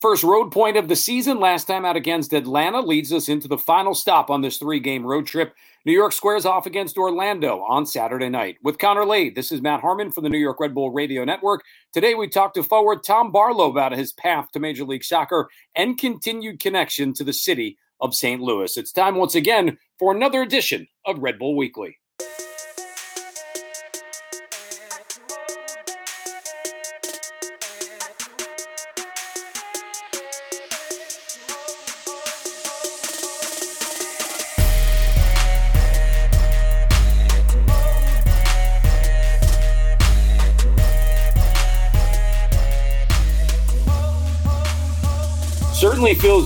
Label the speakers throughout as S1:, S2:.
S1: First road point of the season, last time out against Atlanta, leads us into the final stop on this three game road trip. New York squares off against Orlando on Saturday night. With Connor Lade, this is Matt Harmon from the New York Red Bull Radio Network. Today we talk to forward Tom Barlow about his path to Major League Soccer and continued connection to the city of St. Louis. It's time once again for another edition of Red Bull Weekly.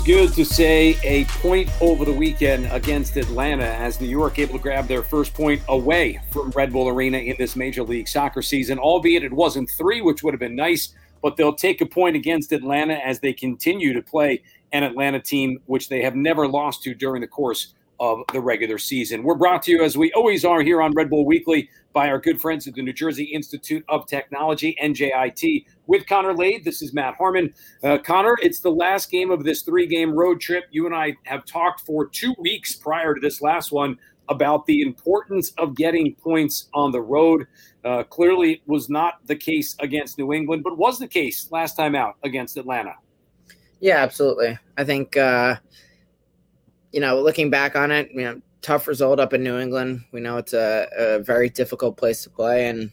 S1: Good to say a point over the weekend against Atlanta as New York able to grab their first point away from Red Bull Arena in this Major League Soccer season, albeit it wasn't three, which would have been nice, but they'll take a point against Atlanta as they continue to play an Atlanta team which they have never lost to during the course of the regular season. We're brought to you, as we always are here on Red Bull Weekly, by our good friends at the New Jersey Institute of Technology, NJIT. With Connor Lade, this is Matt Harmon. Uh, Connor, it's the last game of this three game road trip. You and I have talked for two weeks prior to this last one about the importance of getting points on the road. Uh, clearly, was not the case against New England, but was the case last time out against Atlanta.
S2: Yeah, absolutely. I think. Uh you know, looking back on it, you know, tough result up in New England. We know it's a, a very difficult place to play, and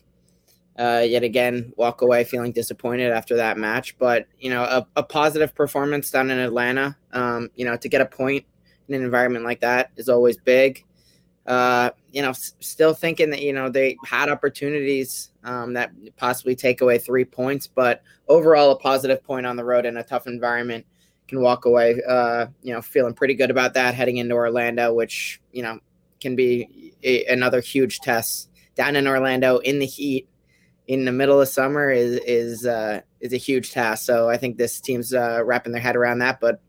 S2: uh, yet again, walk away feeling disappointed after that match. But you know, a, a positive performance down in Atlanta. Um, you know, to get a point in an environment like that is always big. Uh, you know, s- still thinking that you know they had opportunities um, that possibly take away three points, but overall, a positive point on the road in a tough environment can walk away, uh, you know, feeling pretty good about that heading into Orlando, which you know can be a, another huge test down in Orlando in the heat in the middle of summer is is uh, is a huge task. So I think this team's uh, wrapping their head around that, but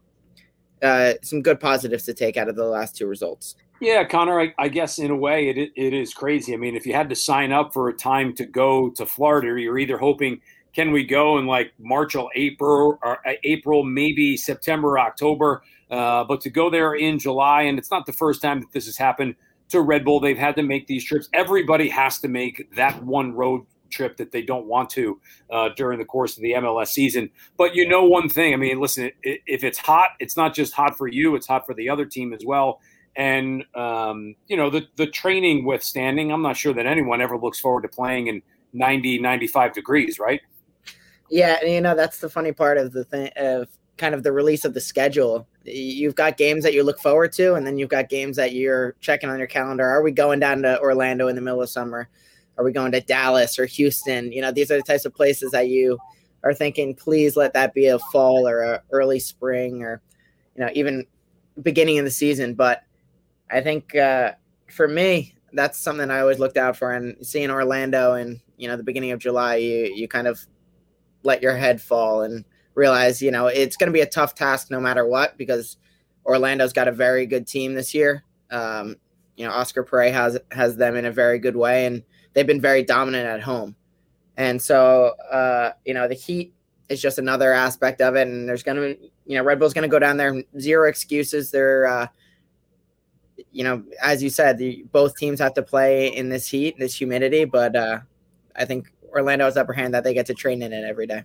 S2: uh, some good positives to take out of the last two results.
S1: Yeah, Connor, I, I, guess in a way it, it is crazy. I mean, if you had to sign up for a time to go to Florida, you're either hoping can we go in like March or April or uh, April, maybe September, October? Uh, but to go there in July, and it's not the first time that this has happened to Red Bull. They've had to make these trips. Everybody has to make that one road trip that they don't want to uh, during the course of the MLS season. But you know one thing. I mean, listen, if it's hot, it's not just hot for you; it's hot for the other team as well. And um, you know the the training withstanding. I'm not sure that anyone ever looks forward to playing in 90, 95 degrees, right?
S2: Yeah, and you know that's the funny part of the thing of kind of the release of the schedule. You've got games that you look forward to, and then you've got games that you're checking on your calendar. Are we going down to Orlando in the middle of summer? Are we going to Dallas or Houston? You know, these are the types of places that you are thinking, please let that be a fall or a early spring or, you know, even beginning of the season. But I think uh, for me, that's something I always looked out for. And seeing Orlando and you know, the beginning of July, you you kind of let your head fall and realize, you know, it's going to be a tough task no matter what because Orlando's got a very good team this year. Um, you know, Oscar Pareja has has them in a very good way, and they've been very dominant at home. And so, uh, you know, the Heat is just another aspect of it. And there's going to, be you know, Red Bull's going to go down there, zero excuses. They're, uh, you know, as you said, the, both teams have to play in this heat, this humidity. But uh, I think Orlando's upper hand that they get to train in it every day.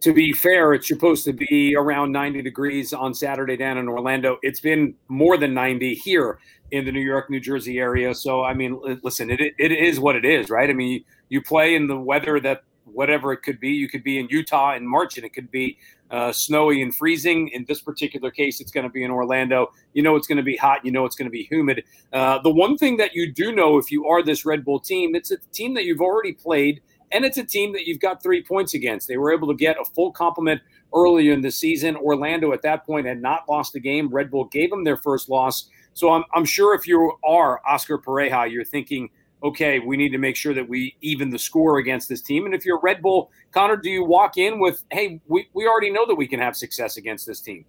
S1: To be fair, it's supposed to be around 90 degrees on Saturday down in Orlando. It's been more than 90 here in the New York, New Jersey area. So, I mean, listen, it, it is what it is, right? I mean, you, play in the weather that whatever it could be. You could be in Utah in March and it could be uh, snowy and freezing. In this particular case, it's going to be in Orlando. You know it's going to be hot. You know it's going to be humid. Uh, the one thing that you do know if you are this Red Bull team, it's a team that you've already played – and it's a team that you've got three points against. They were able to get a full complement earlier in the season. Orlando at that point had not lost a game. Red Bull gave them their first loss. So I'm, I'm sure if you are Oscar Pareja, you're thinking, okay, we need to make sure that we even the score against this team. And if you're Red Bull, Connor, do you walk in with, hey, we, we already know that we can have success against this team?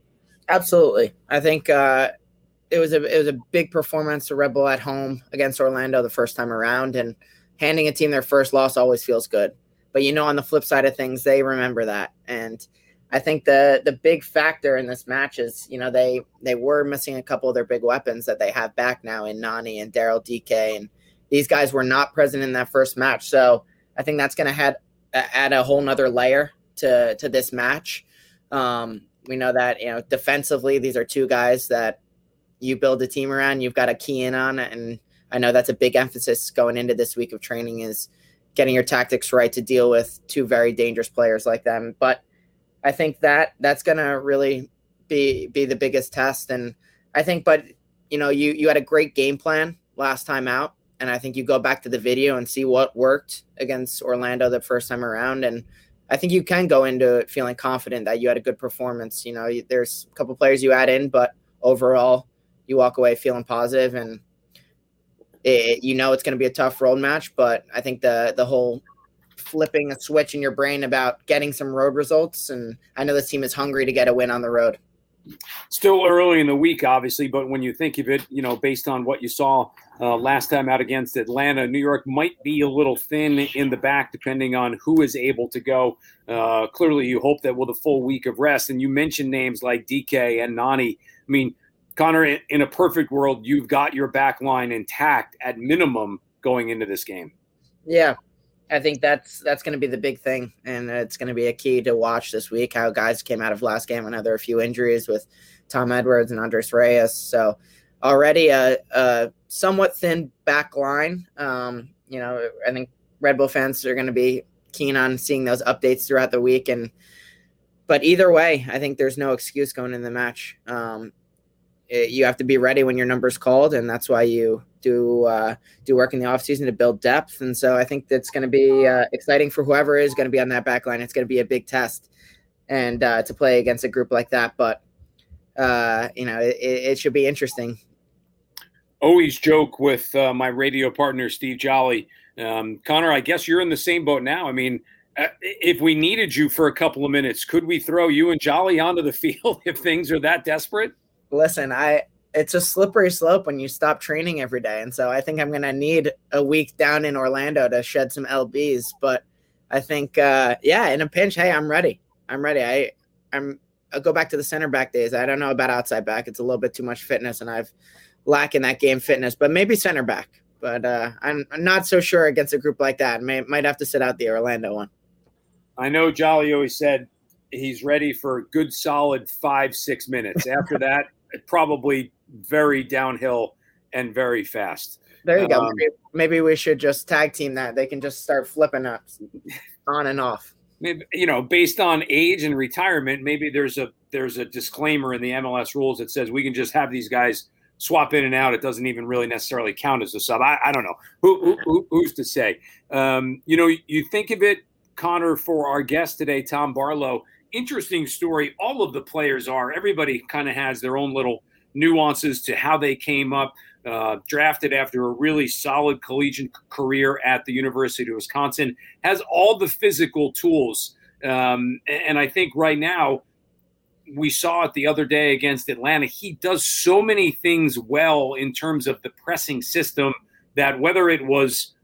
S2: Absolutely. I think uh, it was a it was a big performance to Red Bull at home against Orlando the first time around. And handing a team their first loss always feels good. But you know, on the flip side of things, they remember that. And I think the the big factor in this match is, you know, they they were missing a couple of their big weapons that they have back now in Nani and Daryl Dike, and these guys were not present in that first match. So I think that's going to add add a whole nother layer to to this match. Um, we know that you know defensively, these are two guys that you build a team around. You've got a key in on, it and I know that's a big emphasis going into this week of training is getting your tactics right to deal with two very dangerous players like them. But I think that that's going to really be be the biggest test. And I think, but you know, you you had a great game plan last time out, and I think you go back to the video and see what worked against Orlando the first time around, and I think you can go into it feeling confident that you had a good performance. You know, there's a couple players you add in, but overall, you walk away feeling positive and it, you know it's going to be a tough road match. But I think the the whole flipping a switch in your brain about getting some road results. And I know this team is hungry to get a win on the road.
S1: Still early in the week, obviously, but when you think of it, you know, based on what you saw uh, last time out against Atlanta, New York might be a little thin in the back, depending on who is able to go. Uh, clearly, you hope that with a full week of rest, and you mentioned names like Dike and Nani. I mean, Connor, in a perfect world, you've got your back line intact at minimum going into this game.
S2: Yeah, I think that's that's going to be the big thing, and it's going to be a key to watch this week. How guys came out of last game. I know there are a few injuries with Tom Edwards and Andres Reyes, so already a, a somewhat thin back line. Um, you know, I think Red Bull fans are going to be keen on seeing those updates throughout the week, and but either way, I think there's no excuse going in the match. Um, it, you have to be ready when your number's called, and that's why you do uh, do work in the offseason to build depth. And so I think that's going to be uh, exciting for whoever is going to be on that back line. It's going to be a big test and uh, to play against a group like that. But, uh, you know, it, it, should be interesting.
S1: Always joke with uh, my radio partner, Steve Jolly. Um, Connor, I guess you're in the same boat now. I mean, uh, if we needed you for a couple of minutes, could we throw you and Jolly onto the field if things are that desperate?
S2: Listen, I it's a slippery slope when you stop training every day. And so I think I'm going to need a week down in Orlando to shed some LBs. But I think, uh, yeah, in a pinch, hey, I'm ready. I'm ready. I, I'm, I'll go back to the center back days. I don't know about outside back. It's a little bit too much fitness, and I've lacking that game fitness, but maybe center back. But uh, I'm, I'm not so sure against a group like that. May, might have to sit out the Orlando one.
S1: I know Jolly always said he's ready for a good solid five, six minutes. After that, probably very downhill and very fast.
S2: There you um, go. Maybe, maybe, we should just tag team that. They can just start flipping up on and off.
S1: Maybe you know, based on age and retirement, maybe there's a there's a disclaimer in the MLS rules that says we can just have these guys swap in and out. It doesn't even really necessarily count as a sub. I, I don't know. Who, who, who's to say? Um, you know, you think of it, Connor, for our guest today, Tom Barlow. Interesting story. All of the players are. Everybody kind of has their own little – nuances to how they came up. Uh, drafted after a really solid collegiate career at the University of Wisconsin, has all the physical tools. Um, and I think right now, we saw it the other day against Atlanta. He does so many things well in terms of the pressing system that whether it was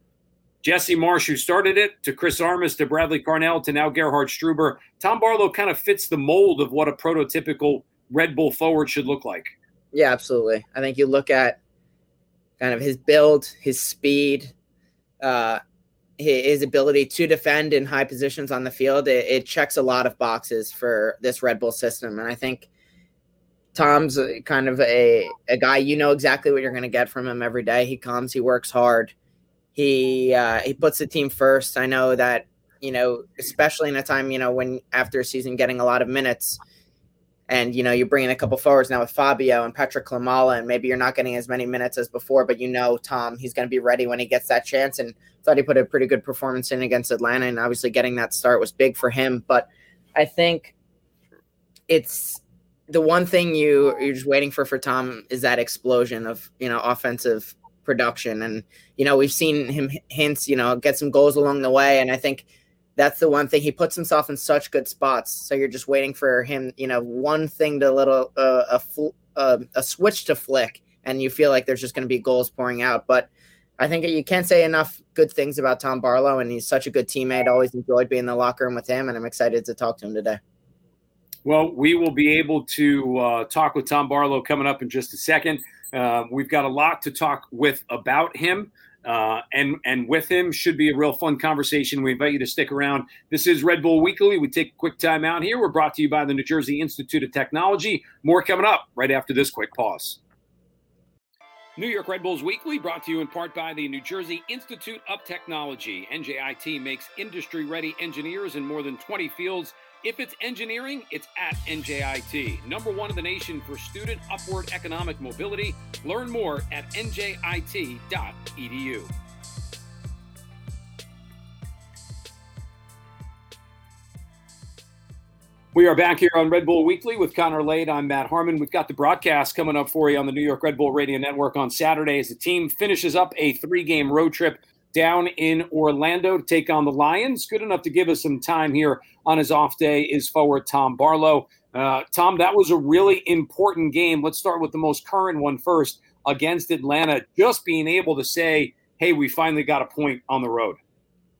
S1: Jesse Marsch, who started it to Chris Armas to Bradley Carnell to now Gerhard Struber, Tom Barlow kind of fits the mold of what a prototypical Red Bull forward should look like.
S2: Yeah, absolutely. I think you look at kind of his build, his speed, uh, his ability to defend in high positions on the field. It, it, checks a lot of boxes for this Red Bull system, and I think Tom's kind of a a guy you know exactly what you're going to get from him every day. He comes, he works hard, he uh, he puts the team first. I know that you know, especially in a time you know when after a season getting a lot of minutes and you know you bring in a couple forwards now with Fabio and Patryk Klimala, and maybe you're not getting as many minutes as before, but you know Tom, he's going to be ready when he gets that chance. And thought he put a pretty good performance in against Atlanta, and obviously getting that start was big for him. But I think it's the one thing you you're just waiting for for Tom is that explosion of you know offensive production, and you know we've seen him hints, you know, get some goals along the way, and I think that's the one thing he puts himself in such good spots. So you're just waiting for him, you know, one thing to little uh, a fl- uh, a switch to flick, and you feel like there's just going to be goals pouring out. But I think you can't say enough good things about Tom Barlow, and he's such a good teammate. Always enjoyed being in the locker room with him, and I'm excited to talk to him today.
S1: Well, we will be able to uh, talk with Tom Barlow coming up in just a second. Uh, we've got a lot to talk with about him. Uh, and and with him should be a real fun conversation. We invite you to stick around. This is Red Bull Weekly. We take a quick time out here. We're brought to you by the New Jersey Institute of Technology. More coming up right after this quick pause. New York Red Bulls Weekly brought to you in part by the New Jersey Institute of Technology. NJIT makes industry ready engineers in more than 20 fields if it's engineering, it's at NJIT, number one in the nation for student upward economic mobility. Learn more at njit.edu. We are back here on Red Bull Weekly with Connor Lade. I'm Matt Harmon. We've got the broadcast coming up for you on the New York Red Bull Radio Network on Saturday as the team finishes up a three game road trip down in Orlando to take on the Lions. Good enough to give us some time here on his off day is forward Tom Barlow. Uh, Tom, that was a really important game. Let's start with the most current one first against Atlanta. Just being able to say, hey, we finally got a point on the road.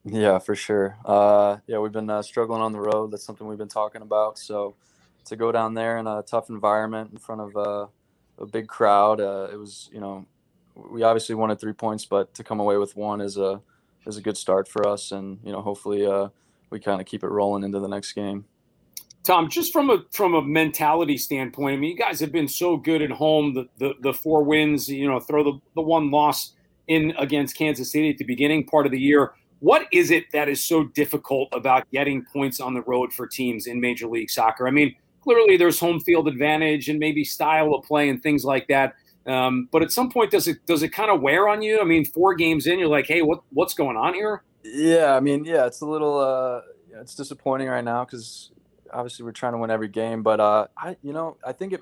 S3: Yeah, for sure. Uh, yeah, we've been uh, struggling on the road. That's something we've been talking about. So to go down there in a tough environment in front of uh, a big crowd, uh, it was, you know, we obviously wanted three points, but to come away with one is a is a good start for us, and you know hopefully uh, we kind of keep it rolling into the next game.
S1: Tom, just from a from a mentality standpoint, I mean, you guys have been so good at home. The the, the four wins, you know, throw the, the one loss in against Kansas City at the beginning part of the year. What is it that is so difficult about getting points on the road for teams in Major League Soccer? I mean, clearly there's home field advantage and maybe style of play and things like that. Um, but at some point, does it does it kind of wear on you? I mean, four games in, you're like, hey, what what's going on here?
S3: Yeah, I mean, yeah, it's a little uh, it's disappointing right now because obviously we're trying to win every game, but uh, I you know I think it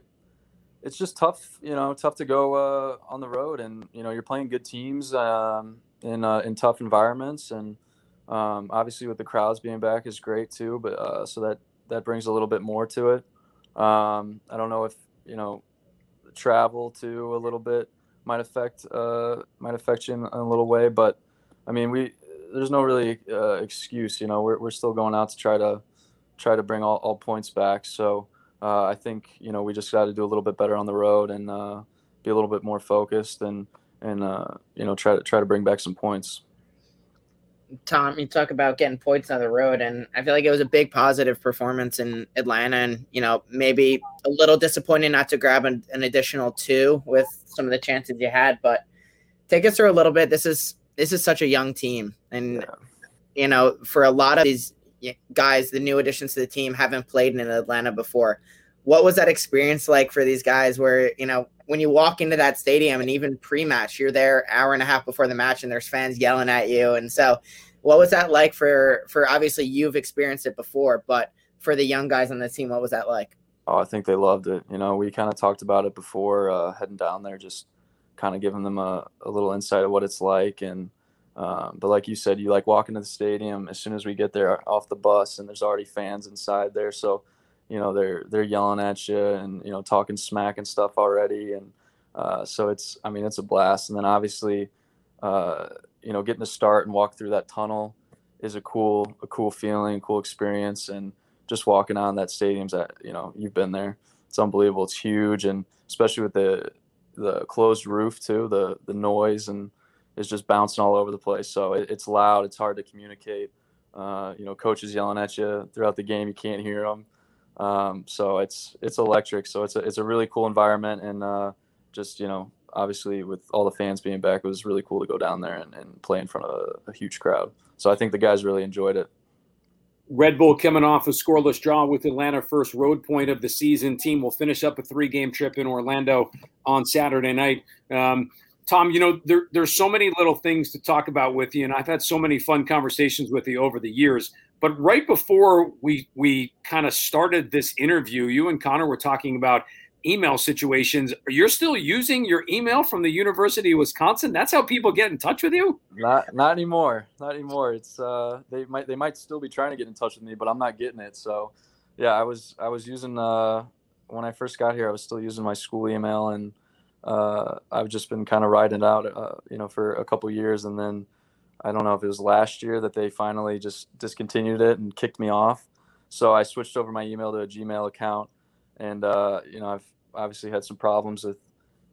S3: it's just tough, you know, tough to go uh, on the road, and you know you're playing good teams um, in uh, in tough environments, and um, obviously with the crowds being back is great too, but uh, so that that brings a little bit more to it. Um, I don't know if you know travel too a little bit might affect uh, might affect you in, in, a little way. But I mean, we there's no really uh, excuse. You know, we're we're still going out to try to try to bring all, all points back. So uh, I think you know we just got to do a little bit better on the road and uh, be a little bit more focused and and uh, you know try to try to bring back some points.
S2: Tom, you talk about getting points on the road, and I feel like it was a big positive performance in Atlanta, and you know maybe a little disappointing not to grab an, an additional two with some of the chances you had. But take us through a little bit. This is this is such a young team, and yeah. you know for a lot of these guys, the new additions to the team haven't played in Atlanta before. What was that experience like for these guys? Where you know when you walk into that stadium and even pre-match, you're there hour and a half before the match and there's fans yelling at you. And so what was that like for for obviously you've experienced it before, but for the young guys on the team, what was that like?
S3: Oh, I think they loved it. You know, we kind of talked about it before uh, heading down there, just kind of giving them a, a little insight of what it's like. And um, but like you said, you like walk into the stadium as soon as we get there off the bus, and there's already fans inside there. So you know they're they're yelling at you and you know talking smack and stuff already. And uh, so it's i mean it's a blast. And then obviously uh, you know getting to start and walk through that tunnel is a cool a cool feeling cool experience. And just walking on that stadium's that you know you've been there. It's unbelievable. It's huge. And especially with the the closed roof too the the noise and is just bouncing all over the place. So it, it's loud. It's hard to communicate. Uh, you know coaches yelling at you throughout the game. You can't hear them um, so it's it's electric. So it's a it's a really cool environment, and uh, just you know, obviously with all the fans being back, it was really cool to go down there and, and play in front of a, a huge crowd. So I think the guys really enjoyed it.
S1: Red Bull coming off a scoreless draw with Atlanta, first road point of the season. Team will finish up a three game trip in Orlando on Saturday night. Um, Tom, you know, there, there's so many little things to talk about with you, and I've had so many fun conversations with you over the years. But right before we we kind of started this interview, you and Connor were talking about email situations. You're still using your email from the University of Wisconsin. That's how people get in touch with you.
S3: Not not anymore. Not anymore. It's uh they might they might still be trying to get in touch with me, but I'm not getting it. So yeah, I was I was using uh when I first got here, I was still using my school email and uh, I've just been kind of riding it out, uh, you know, for a couple years, and then I don't know if it was last year that they finally just discontinued it and kicked me off. So I switched over my email to a Gmail account, and uh, you know I've obviously had some problems with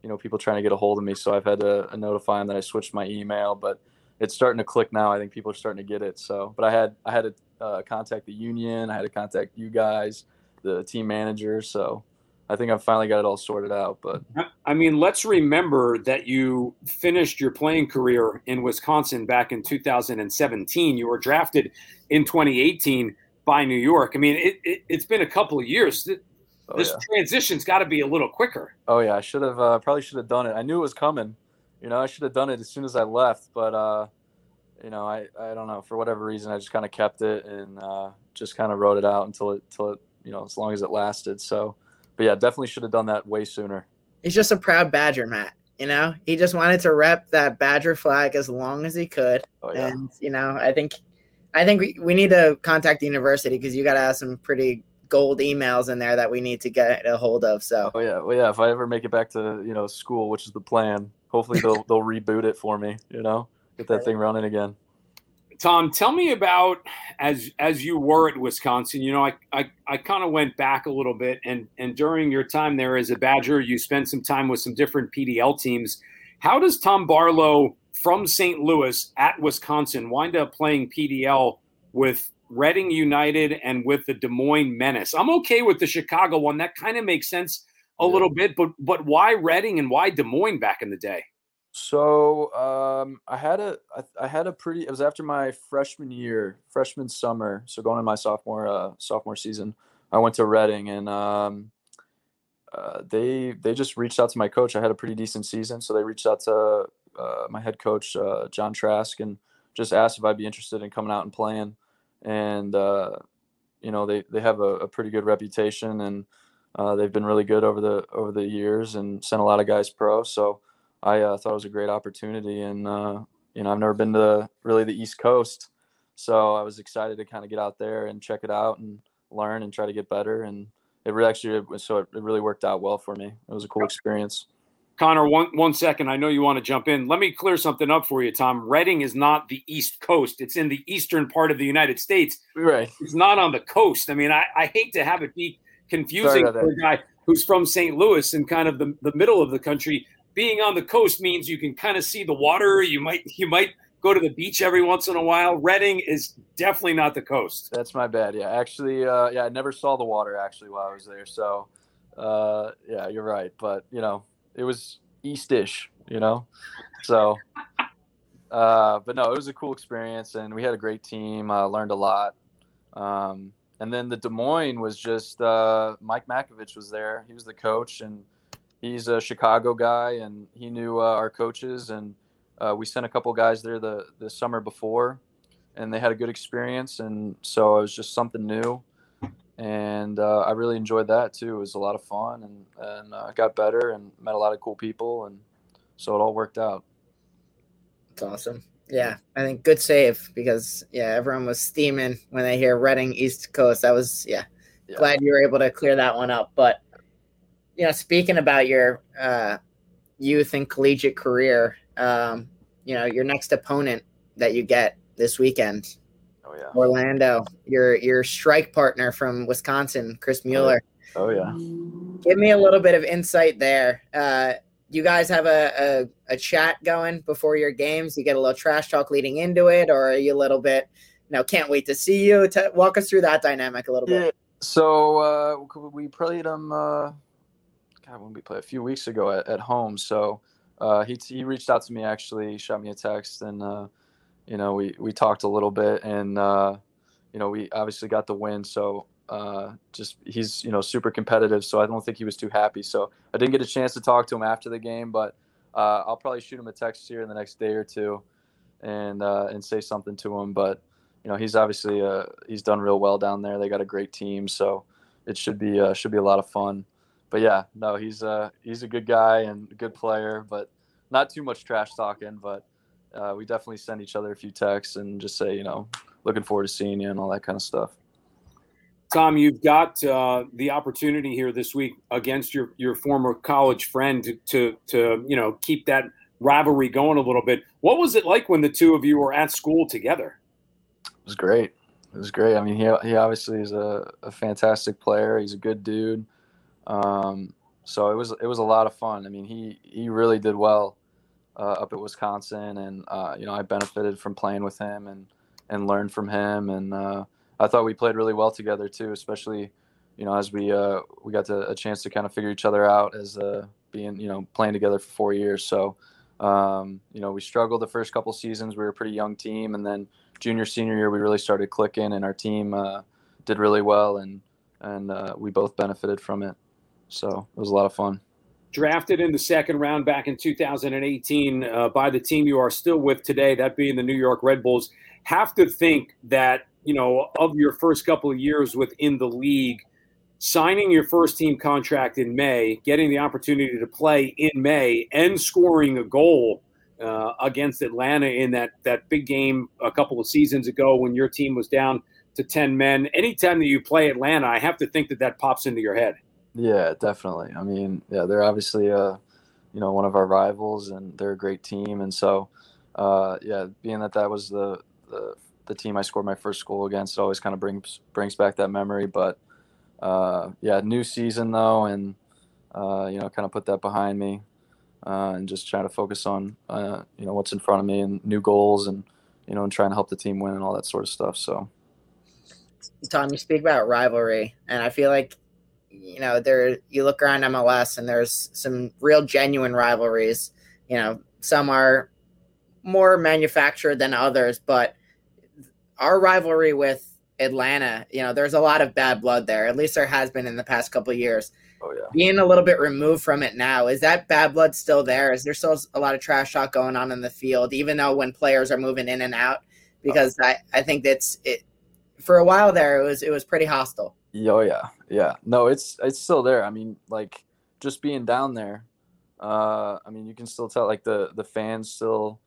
S3: you know people trying to get a hold of me. So I've had to notify them that I switched my email, but it's starting to click now. I think people are starting to get it. So, but I had I had to uh, contact the union. I had to contact you guys, the team manager. So I think I've finally got it all sorted out. But
S1: I mean, let's remember that you finished your playing career in Wisconsin back in 2017. You were drafted in 2018 by New York. I mean, it, it, has been a couple of years. Oh, this yeah. transition's got to be a little quicker.
S3: Oh yeah, I should have uh, probably should have done it. I knew it was coming. You know, I should have done it as soon as I left, but uh, you know, I, I don't know for whatever reason I just kind of kept it and uh, just kind of wrote it out until it until it you know as long as it lasted. So, but yeah, definitely should have done that way sooner.
S2: He's just a proud Badger, Matt. You know, he just wanted to rep that Badger flag as long as he could, oh, yeah. and you know, I think I think we, we need to contact the university because you got to have some pretty gold emails in there that we need to get a hold of. So.
S3: Oh yeah, well yeah. If I ever make it back to you know school, which is the plan, hopefully they'll they'll reboot it for me. You know, get that thing running again.
S1: Tom, tell me about as as you were at Wisconsin. You know, I I, I kind of went back a little bit, and and during your time there as a Badger, you spent some time with some different PDL teams. How does Tom Barlow from St. Louis at Wisconsin wind up playing PDL with Reading United and with the Des Moines Menace. I'm okay with the Chicago one. That kind of makes sense a yeah. little bit, but but why Reading and why Des Moines back in the day?
S3: So um, I had a I, I, had a pretty. It was after my freshman year, freshman summer. So going in my sophomore uh, sophomore season, I went to Reading and um, uh, they they just reached out to my coach. I had a pretty decent season, so they reached out to uh, my head coach uh, John Trask and just asked if I'd be interested in coming out and playing. And uh, you know they they have a, a pretty good reputation and uh, they've been really good over the over the years and sent a lot of guys pro. So I uh, thought it was a great opportunity and uh, you know I've never been to really the East Coast, so I was excited to kind of get out there and check it out and learn and try to get better and it really actually so it really worked out well for me. It was a cool experience.
S1: Connor, one one second. I know you want to jump in. Let me clear something up for you, Tom. Reading is not the East Coast. It's in the eastern part of the United States.
S3: Right.
S1: It's not on the coast. I mean, I, I hate to have it be confusing for a guy who's from St. Louis and kind of the, the middle of the country. Being on the coast means you can kind of see the water. You might you might go to the beach every once in a while. Reading is definitely not the coast.
S3: That's my bad. Yeah, actually, uh, yeah, I never saw the water actually while I was there. So, uh, yeah, you're right. But you know, it was Eastish, you know. So, uh, but no, it was a cool experience, and we had a great team. Uh, learned a lot. Um, and then the Des Moines was just uh, Mike Matkovich was there. He was the coach, and he's a Chicago guy, and he knew uh, our coaches, and uh, we sent a couple guys there the the summer before, and they had a good experience, and so it was just something new and uh, I really enjoyed that too. It was a lot of fun, and and uh, got better and met a lot of cool people, and so it all worked out.
S2: It's awesome. Yeah, I think good save because yeah, everyone was steaming when they hear Reading East Coast. I was yeah, yeah. glad you were able to clear that one up. But you know, speaking about your uh, youth and collegiate career, um, you know, your next opponent that you get this weekend
S3: Oh yeah.
S2: Orlando, your your strike partner from Wisconsin, Chris oh, Mueller.
S3: Oh yeah.
S2: Give me a little bit of insight there. Uh, you guys have a, a, a chat going before your games? You get a little trash talk leading into it, or are you a little bit, you know, can't wait to see you? To walk us through that dynamic a little bit. Yeah.
S3: So uh, we played him. Uh, God, when we played a few weeks ago at, at home. So uh, he he reached out to me actually, shot me a text, and uh, you know, we we talked a little bit, and uh, you know, we obviously got the win. So uh, just he's you know super competitive. So I don't think he was too happy. So I didn't get a chance to talk to him after the game, but uh, I'll probably shoot him a text here in the next day or two, and uh, and say something to him. But you know, he's obviously he's done real well down there. They got a great team, so it should be should be a lot of fun. But yeah, no, he's a he's a good guy and a good player, but not too much trash talking, but uh, we definitely send each other a few texts and just say, you know, looking forward to seeing you and all that kind of stuff.
S1: Tom, you've got uh, the opportunity here this week against your your former college friend to, to, to you know keep that rivalry going a little bit. What was it like when the two of you were at school together?
S3: It was great. It it was great. I mean, he he obviously is a, a fantastic player. He's a good dude. Um, so it was it was a lot of fun. I mean, he he really did well uh, up at Wisconsin, and uh, you know I benefited from playing with him and and learned from him, and uh, I thought we played really well together too, especially you know as we uh, we got to, a chance to kind of figure each other out as uh, being you know playing together for four years. So um, you know we struggled the first couple seasons. We were a pretty young team, and then junior senior year we really started clicking, and our team uh, did really well, and and we both benefited from it. So it was a lot of fun
S1: drafted in the second round back in 2018 uh, by the team you are still with today, that being the New York Red Bulls, have to think that, you know, of your first couple of years within the league, signing your first team contract in May, getting the opportunity to play in May, and scoring a goal uh, against Atlanta in that, that big game a couple of seasons ago when your team was down to 10 men. Anytime that you play Atlanta, I have to think that that pops into your head.
S3: Yeah, definitely. I mean, yeah, they're obviously uh, you know, one of our rivals, and they're a great team. And so, uh, yeah, being that that was the, the the team I scored my first goal against, it always kind of brings brings back that memory. But uh, yeah, new season though, and uh, you know, kind of put that behind me, uh, and just trying to focus on uh, you know what's in front of me and new goals, and you know, and trying to help the team win and all that sort of stuff. So,
S2: Tom, you speak about rivalry, and I feel like you know, there you look around MLS and there's some real genuine rivalries. You know, some are more manufactured than others, but our rivalry with Atlanta, you know, there's a lot of bad blood there. At least there has been in the past couple years.
S3: Oh yeah.
S2: Being a little bit removed from it now, is that bad blood still there? Is there still a lot of trash talk going on in the field, even though when players are moving in and out? Because I, I think that's it. For a while there, it was it was pretty hostile.
S3: Oh yeah, yeah. No, it's it's still there. I mean, like just being down there. Uh, I mean, you can still tell like the the fans still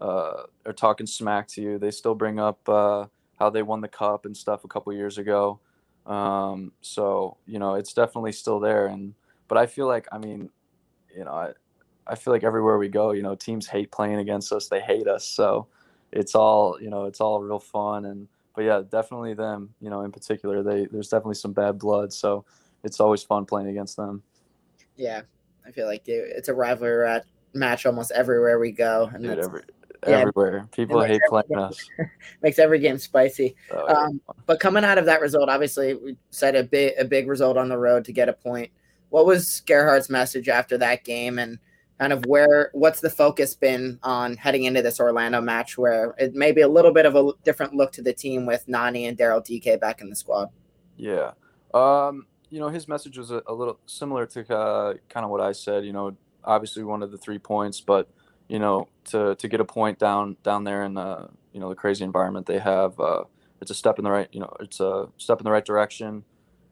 S3: uh, are talking smack to you. They still bring up uh, how they won the cup and stuff a couple years ago. Um, so you know, it's definitely still there. And but I feel like, I mean, you know, I I feel like everywhere we go, you know, teams hate playing against us. They hate us. So it's all you know, it's all real fun and but yeah, definitely them. You know, in particular, they there's definitely some bad blood, so it's always fun playing against them.
S2: Yeah, I feel like it's a rivalry match almost everywhere we go,
S3: and Dude, every, yeah, everywhere people hate playing game, us.
S2: makes every game spicy. Oh, yeah. um, but coming out of that result, obviously, we said a big a big result on the road to get a point. What was Gerhard's message after that game, and kind of where what's the focus been on heading into this Orlando match where it may be a little bit of a different look to the team with Nani and Daryl Dike back in the squad?
S3: Yeah. Um, you know, his message was a, a little similar to uh, kind of what I said. You know, obviously one of the three points, but you know, to to get a point down down there in the you know the crazy environment they have, uh, it's a step in the right. You know, it's a step in the right direction,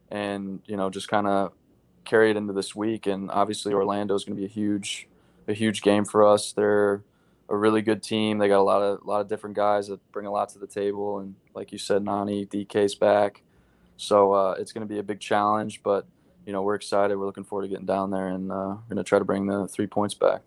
S3: and you know, just kind of carry it into this week. And obviously, Orlando is going to be a huge a huge game for us. They're a really good team. They got a lot of a lot of different guys that bring a lot to the table, and like you said, Nani Dike's back, so uh, it's going to be a big challenge. But you know, we're excited. We're looking forward to getting down there, and uh, we're going to try to bring the three points back.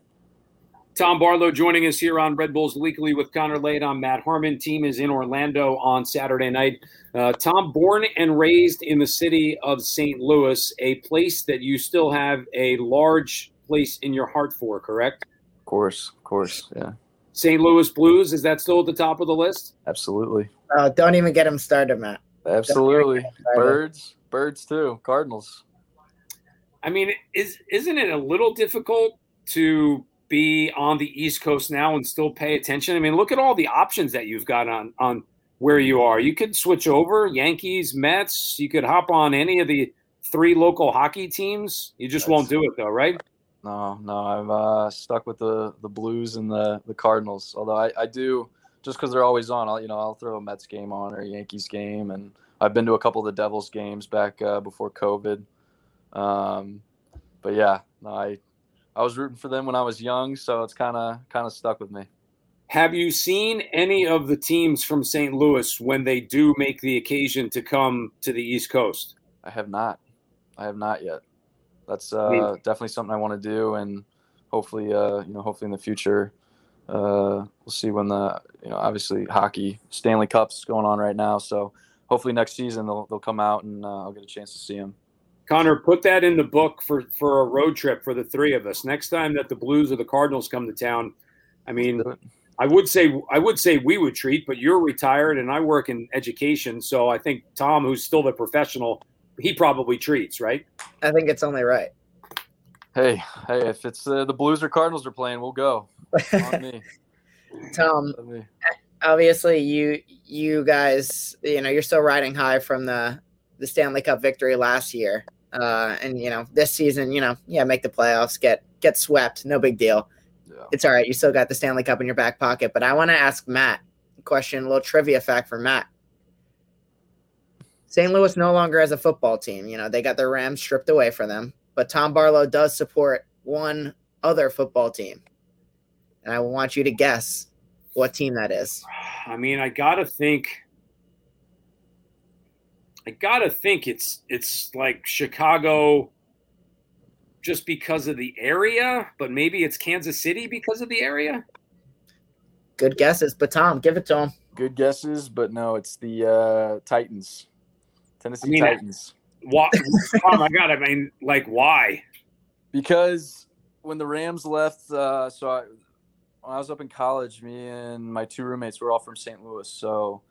S1: Tom Barlow joining us here on Red Bulls Weekly with Connor Lade. I'm Matt Harmon. Team is in Orlando on Saturday night. Uh, Tom, born and raised in the city of St. Louis, a place that you still have a large place in your heart for, correct?
S3: Of course, of course, yeah.
S1: St. Louis Blues, is that still at the top of the list?
S3: Absolutely.
S2: Uh, don't even get them started, Matt.
S3: Absolutely. Started. Birds, birds too, Cardinals.
S1: I mean, is isn't it a little difficult to be on the East Coast now and still pay attention? I mean, look at all the options that you've got on on where you are. You could switch over Yankees, Mets. You could hop on any of the three local hockey teams. You just That's, won't do it though, right?
S3: No, no, I'm uh, stuck with the the Blues and the the Cardinals. Although I, I do just because they're always on. I'll you know I'll throw a Mets game on or a Yankees game, and I've been to a couple of the Devils games back uh, before COVID. Um, but yeah, no, I I was rooting for them when I was young, so it's kind of kind of stuck with me.
S1: Have you seen any of the teams from St. Louis when they do make the occasion to come to the East Coast?
S3: I have not. I have not yet that's uh, definitely something I want to do, and hopefully, uh, you know, hopefully in the future, uh, we'll see when the you know obviously hockey Stanley Cups going on right now, so hopefully next season they'll they'll come out and uh, I'll get a chance to see them.
S1: Connor, put that in the book for for a road trip for the three of us. Next time that the Blues or the Cardinals come to town, I mean, I would say I would say we would treat, but you're retired and I work in education, so I think Tom, who's still the professional, he probably treats, right?
S2: I think it's only right.
S3: Hey, hey, if it's uh, the Blues or Cardinals are playing, we'll go. On me.
S2: Tom,
S3: On me.
S2: obviously you you guys, you know, you're still riding high from the the Stanley Cup victory last year. Uh, and you know, this season, you know, yeah, make the playoffs, get get swept, no big deal.
S3: Yeah.
S2: It's all right. You still got the Stanley Cup in your back pocket. But I want to ask Matt a question, a little trivia fact for Matt. St. Louis no longer has a football team. You know, they got their Rams stripped away from them. But Tom Barlow does support one other football team. And I want you to guess what team that is.
S1: I mean, I gotta think. I gotta think it's it's like Chicago, just because of the area, but maybe it's Kansas City because of the area.
S2: Good guesses, but Tom, give it to him.
S3: Good guesses, but no, it's the uh, Titans, Tennessee
S1: I mean,
S3: Titans.
S1: Why? oh my god! I mean, like, why?
S3: because when the Rams left, uh, so I, when I was up in college, me and my two roommates were all from St. Louis. So,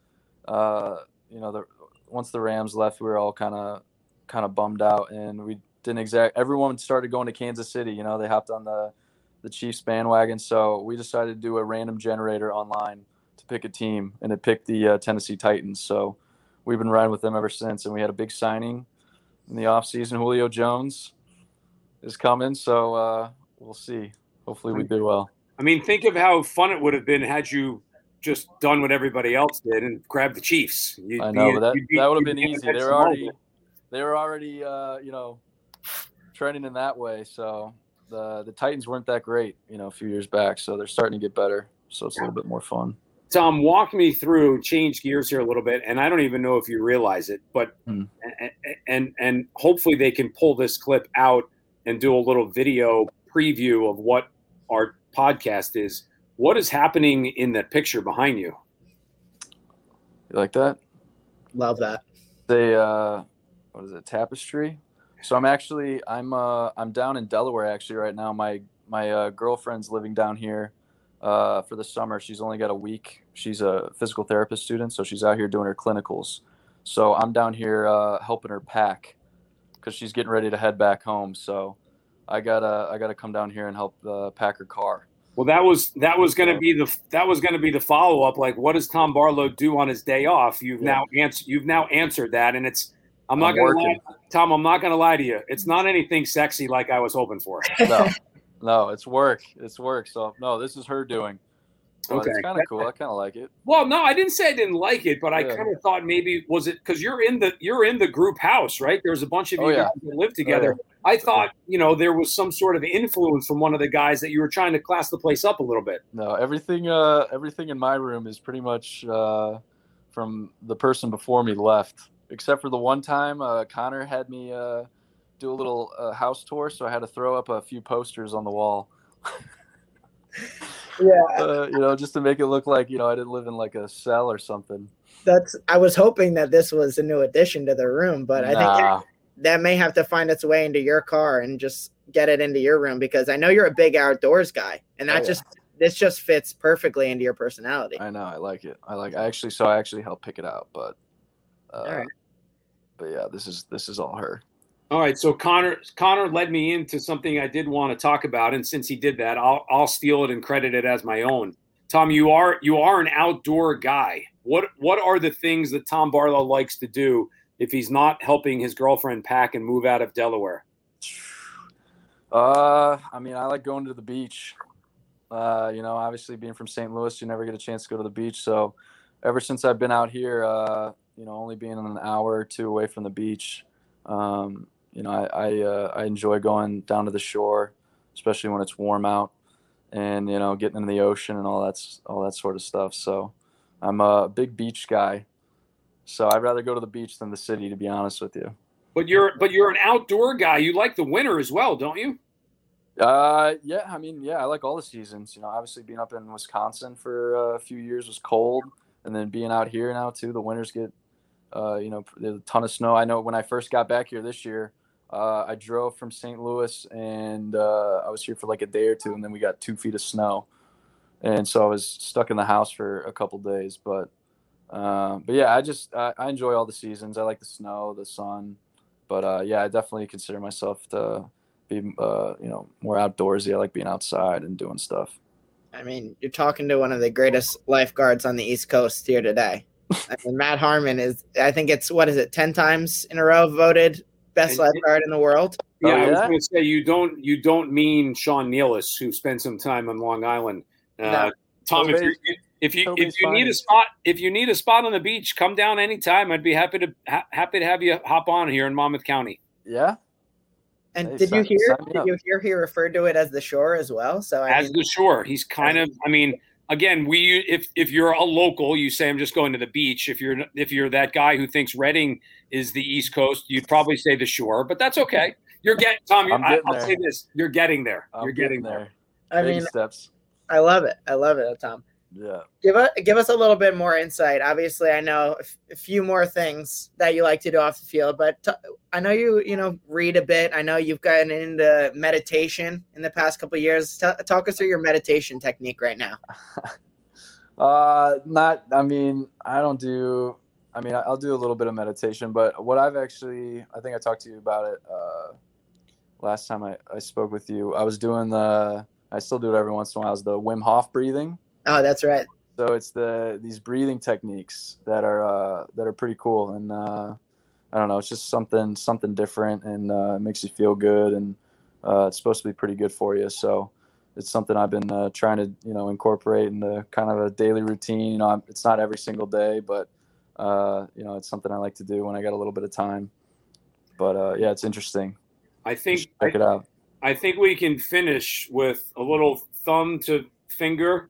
S3: uh, you know, the, once the Rams left, we were all kind of kind of bummed out, and we didn't exact. Everyone started going to Kansas City. You know, they hopped on the the Chiefs bandwagon. So we decided to do a random generator online to pick a team, and it picked the uh, Tennessee Titans. So we've been riding with them ever since, and we had a big signing in the offseason. Julio Jones is coming, so uh, we'll see. Hopefully, we do well.
S1: I mean, think of how fun it would have been had you just done what everybody else did and grabbed the Chiefs. You'd
S3: I know,
S1: be-
S3: but that,
S1: be-
S3: that would have been easy. They
S1: the
S3: were already they were already uh, you know trending in that way. So the the Titans weren't that great, you know, a few years back. So they're starting to get better. So it's a little bit more fun.
S1: Tom, walk me through, change gears here a little bit, and I don't even know if you realize it, but
S3: Hmm.
S1: and, and and hopefully they can pull this clip out and do a little video preview of what our podcast is. What is happening in that picture behind you?
S3: You like that?
S2: Love that.
S3: They uh, what is it? Tapestry. So I'm actually I'm uh I'm down in Delaware actually right now. My my uh, girlfriend's living down here uh, for the summer. She's only got a week. She's a physical therapist student, so she's out here doing her clinicals. So I'm down here uh, helping her pack because she's getting ready to head back home. So I gotta I gotta come down here and help uh, pack her car.
S1: Well, that was that was going to be the that was going to be the follow up. Like, what does Tom Barlow do on his day off? You've
S3: Yeah.
S1: now answered you've now answered that, and it's I'm not
S3: I'm
S1: going to lie. Tom. I'm not going to lie to you. It's not anything sexy like I was hoping for.
S3: No, no, it's work. It's work. So no, this is her doing. So
S1: Okay.
S3: it's kind of cool. I kind of like it.
S1: Well, no, I didn't say I didn't like it, but I kind of thought maybe was it because you're in the you're in the group house, right? There's a bunch of you
S3: Oh, yeah.
S1: guys that live together. I thought you know there was some sort of influence from one of the guys that you were trying to class the place up a little bit.
S3: No, everything uh everything in my room is pretty much uh from the person before me left. Except for the one time uh Connor had me uh do a little uh, house tour, so I had to throw up a few posters on the wall.
S2: Yeah,
S3: Uh, you know, just to make it look like, you know, I didn't live in like a cell or something.
S2: that's. I was hoping that this was a new addition to the room, but I think
S3: nah,
S2: that may have to find its way into your car and just get it into your room because I know you're a big outdoors guy, and
S3: Oh,
S2: that
S3: yeah.
S2: just this just fits perfectly into your personality.
S3: I know, I like it. I like I actually so I actually helped pick it out, but uh
S2: All right.
S3: but yeah, this is this is all her.
S1: All right, so Connor Connor led me into something I did want to talk about, and since he did that, I'll I'll steal it and credit it as my own. Tom, you are you are an outdoor guy. What what are the things that Tom Barlow likes to do if he's not helping his girlfriend pack and move out of Delaware?
S3: Uh, I mean, I like going to the beach. Uh, you know, obviously being from St. Louis, you never get a chance to go to the beach. So, ever since I've been out here, uh, you know, only being an hour or two away from the beach, um, you know, I I, uh, I enjoy going down to the shore, especially when it's warm out, and you know, getting in the ocean and all that's all that sort of stuff. So, I'm a big beach guy. So I'd rather go to the beach than the city, to be honest with you.
S1: But you're but you're an outdoor guy. You like the winter as well, don't you?
S3: Uh, yeah, I mean, yeah, I like all the seasons. You know, obviously being up in Wisconsin for uh, a few years was cold, and then being out here now too, the winters get Uh, you know, there's a ton of snow. I know when I first got back here this year, uh, I drove from St. Louis and uh, I was here for like a day or two, and then we got two feet of snow, and so I was stuck in the house for a couple days. But um, but yeah, I just I, I, enjoy all the seasons. I like the snow, the sun, but uh, yeah, I definitely consider myself to be uh, you know more outdoorsy. I like being outside and doing stuff.
S2: I mean, you're talking to one of the greatest lifeguards on the East Coast here today. I mean, Matt Harmon is. I think it's what is it, ten times in a row voted best and, lifeguard in the world.
S1: Yeah, oh, yeah? I was going to say you don't you don't mean Sean Nealis, who spent some time on Long Island. Uh, no. Tom, if, if you if you need a spot if you need a spot on the beach, come down anytime. I'd be happy to ha- happy to have you hop on here in Monmouth County.
S3: Yeah.
S2: And hey, did you hear did you hear he referred to it as the shore as well? So
S1: I as mean, the shore, he's kind of. I mean, again, we if if you're a local, you say I'm just going to the beach. If you're if you're that guy who thinks Reading is the East Coast, you'd probably say the shore, but that's okay. You're getting Tom. I, will say this: you're getting there.
S3: I'm
S1: you're
S3: getting, getting there.
S2: there. I mean, steps. I love it. I love it, Tom.
S3: Yeah.
S2: Give us give us a little bit more insight. Obviously, I know a few more things that you like to do off the field, but t- I know you you know read a bit. I know you've gotten into meditation in the past couple years. T- talk us through your meditation technique right now.
S3: uh, not. I mean, I don't do. I mean, I'll do a little bit of meditation, but what I've actually, I think I talked to you about it uh, last time I, I spoke with you. I was doing the, I still do it every once in a while. Is the Wim Hof breathing.
S2: Oh, that's right.
S3: So it's the these breathing techniques that are uh, that are pretty cool, and uh, I don't know, it's just something something different, and uh, it makes you feel good, and uh, it's supposed to be pretty good for you. So it's something I've been uh, trying to you know incorporate in the kind of a daily routine. You know, it's not every single day, but uh, you know, it's something I like to do when I got a little bit of time. But uh, yeah, it's interesting.
S1: I think
S3: check
S1: I,
S3: it out.
S1: I think we can finish with a little thumb to finger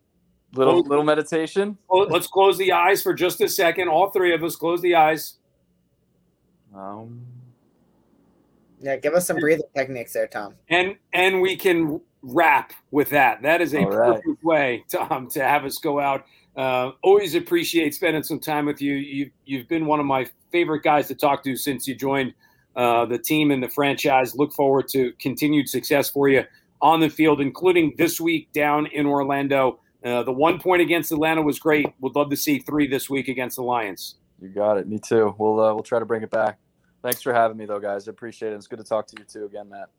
S3: Little little meditation.
S1: Let's close the eyes for just a second. All three of us close the eyes.
S3: Um.
S2: Yeah, give us some breathing techniques there, Tom.
S1: And and we can wrap with that. That is a perfect way, Tom, to have us go out. Uh, always appreciate spending some time with you. You you've been one of my favorite guys to talk to since you joined uh, the team and the franchise. Look forward to continued success for you on the field, including this week down in Orlando. Uh, the one point against Atlanta was great. Would love to see three this week against the Lions.
S3: You got it. Me too. We'll uh, we'll try to bring it back. Thanks for having me, though, guys. I appreciate it. It's good to talk to you too again, Matt.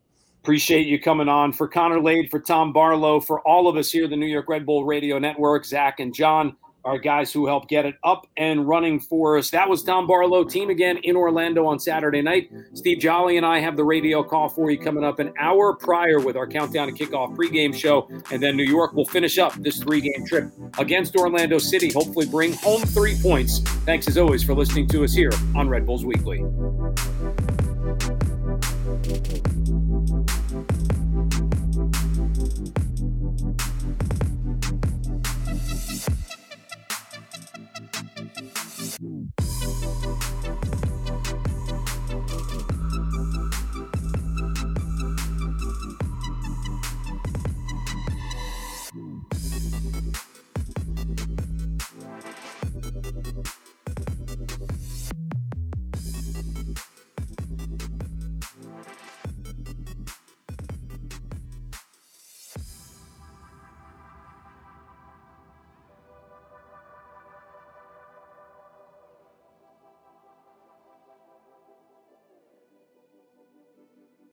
S1: Appreciate you coming on. For Connor Lade, for Tom Barlow, for all of us here, the New York Red Bull Radio Network, Zach and John our guys who helped get it up and running for us. That was Tom Barlow, team again in Orlando on Saturday night. Steve Jolley and I have the radio call for you coming up an hour prior with our countdown to kickoff pregame show. And then New York will finish up this three game trip against Orlando City, hopefully bring home three points. Thanks as always for listening to us here on Red Bulls Weekly.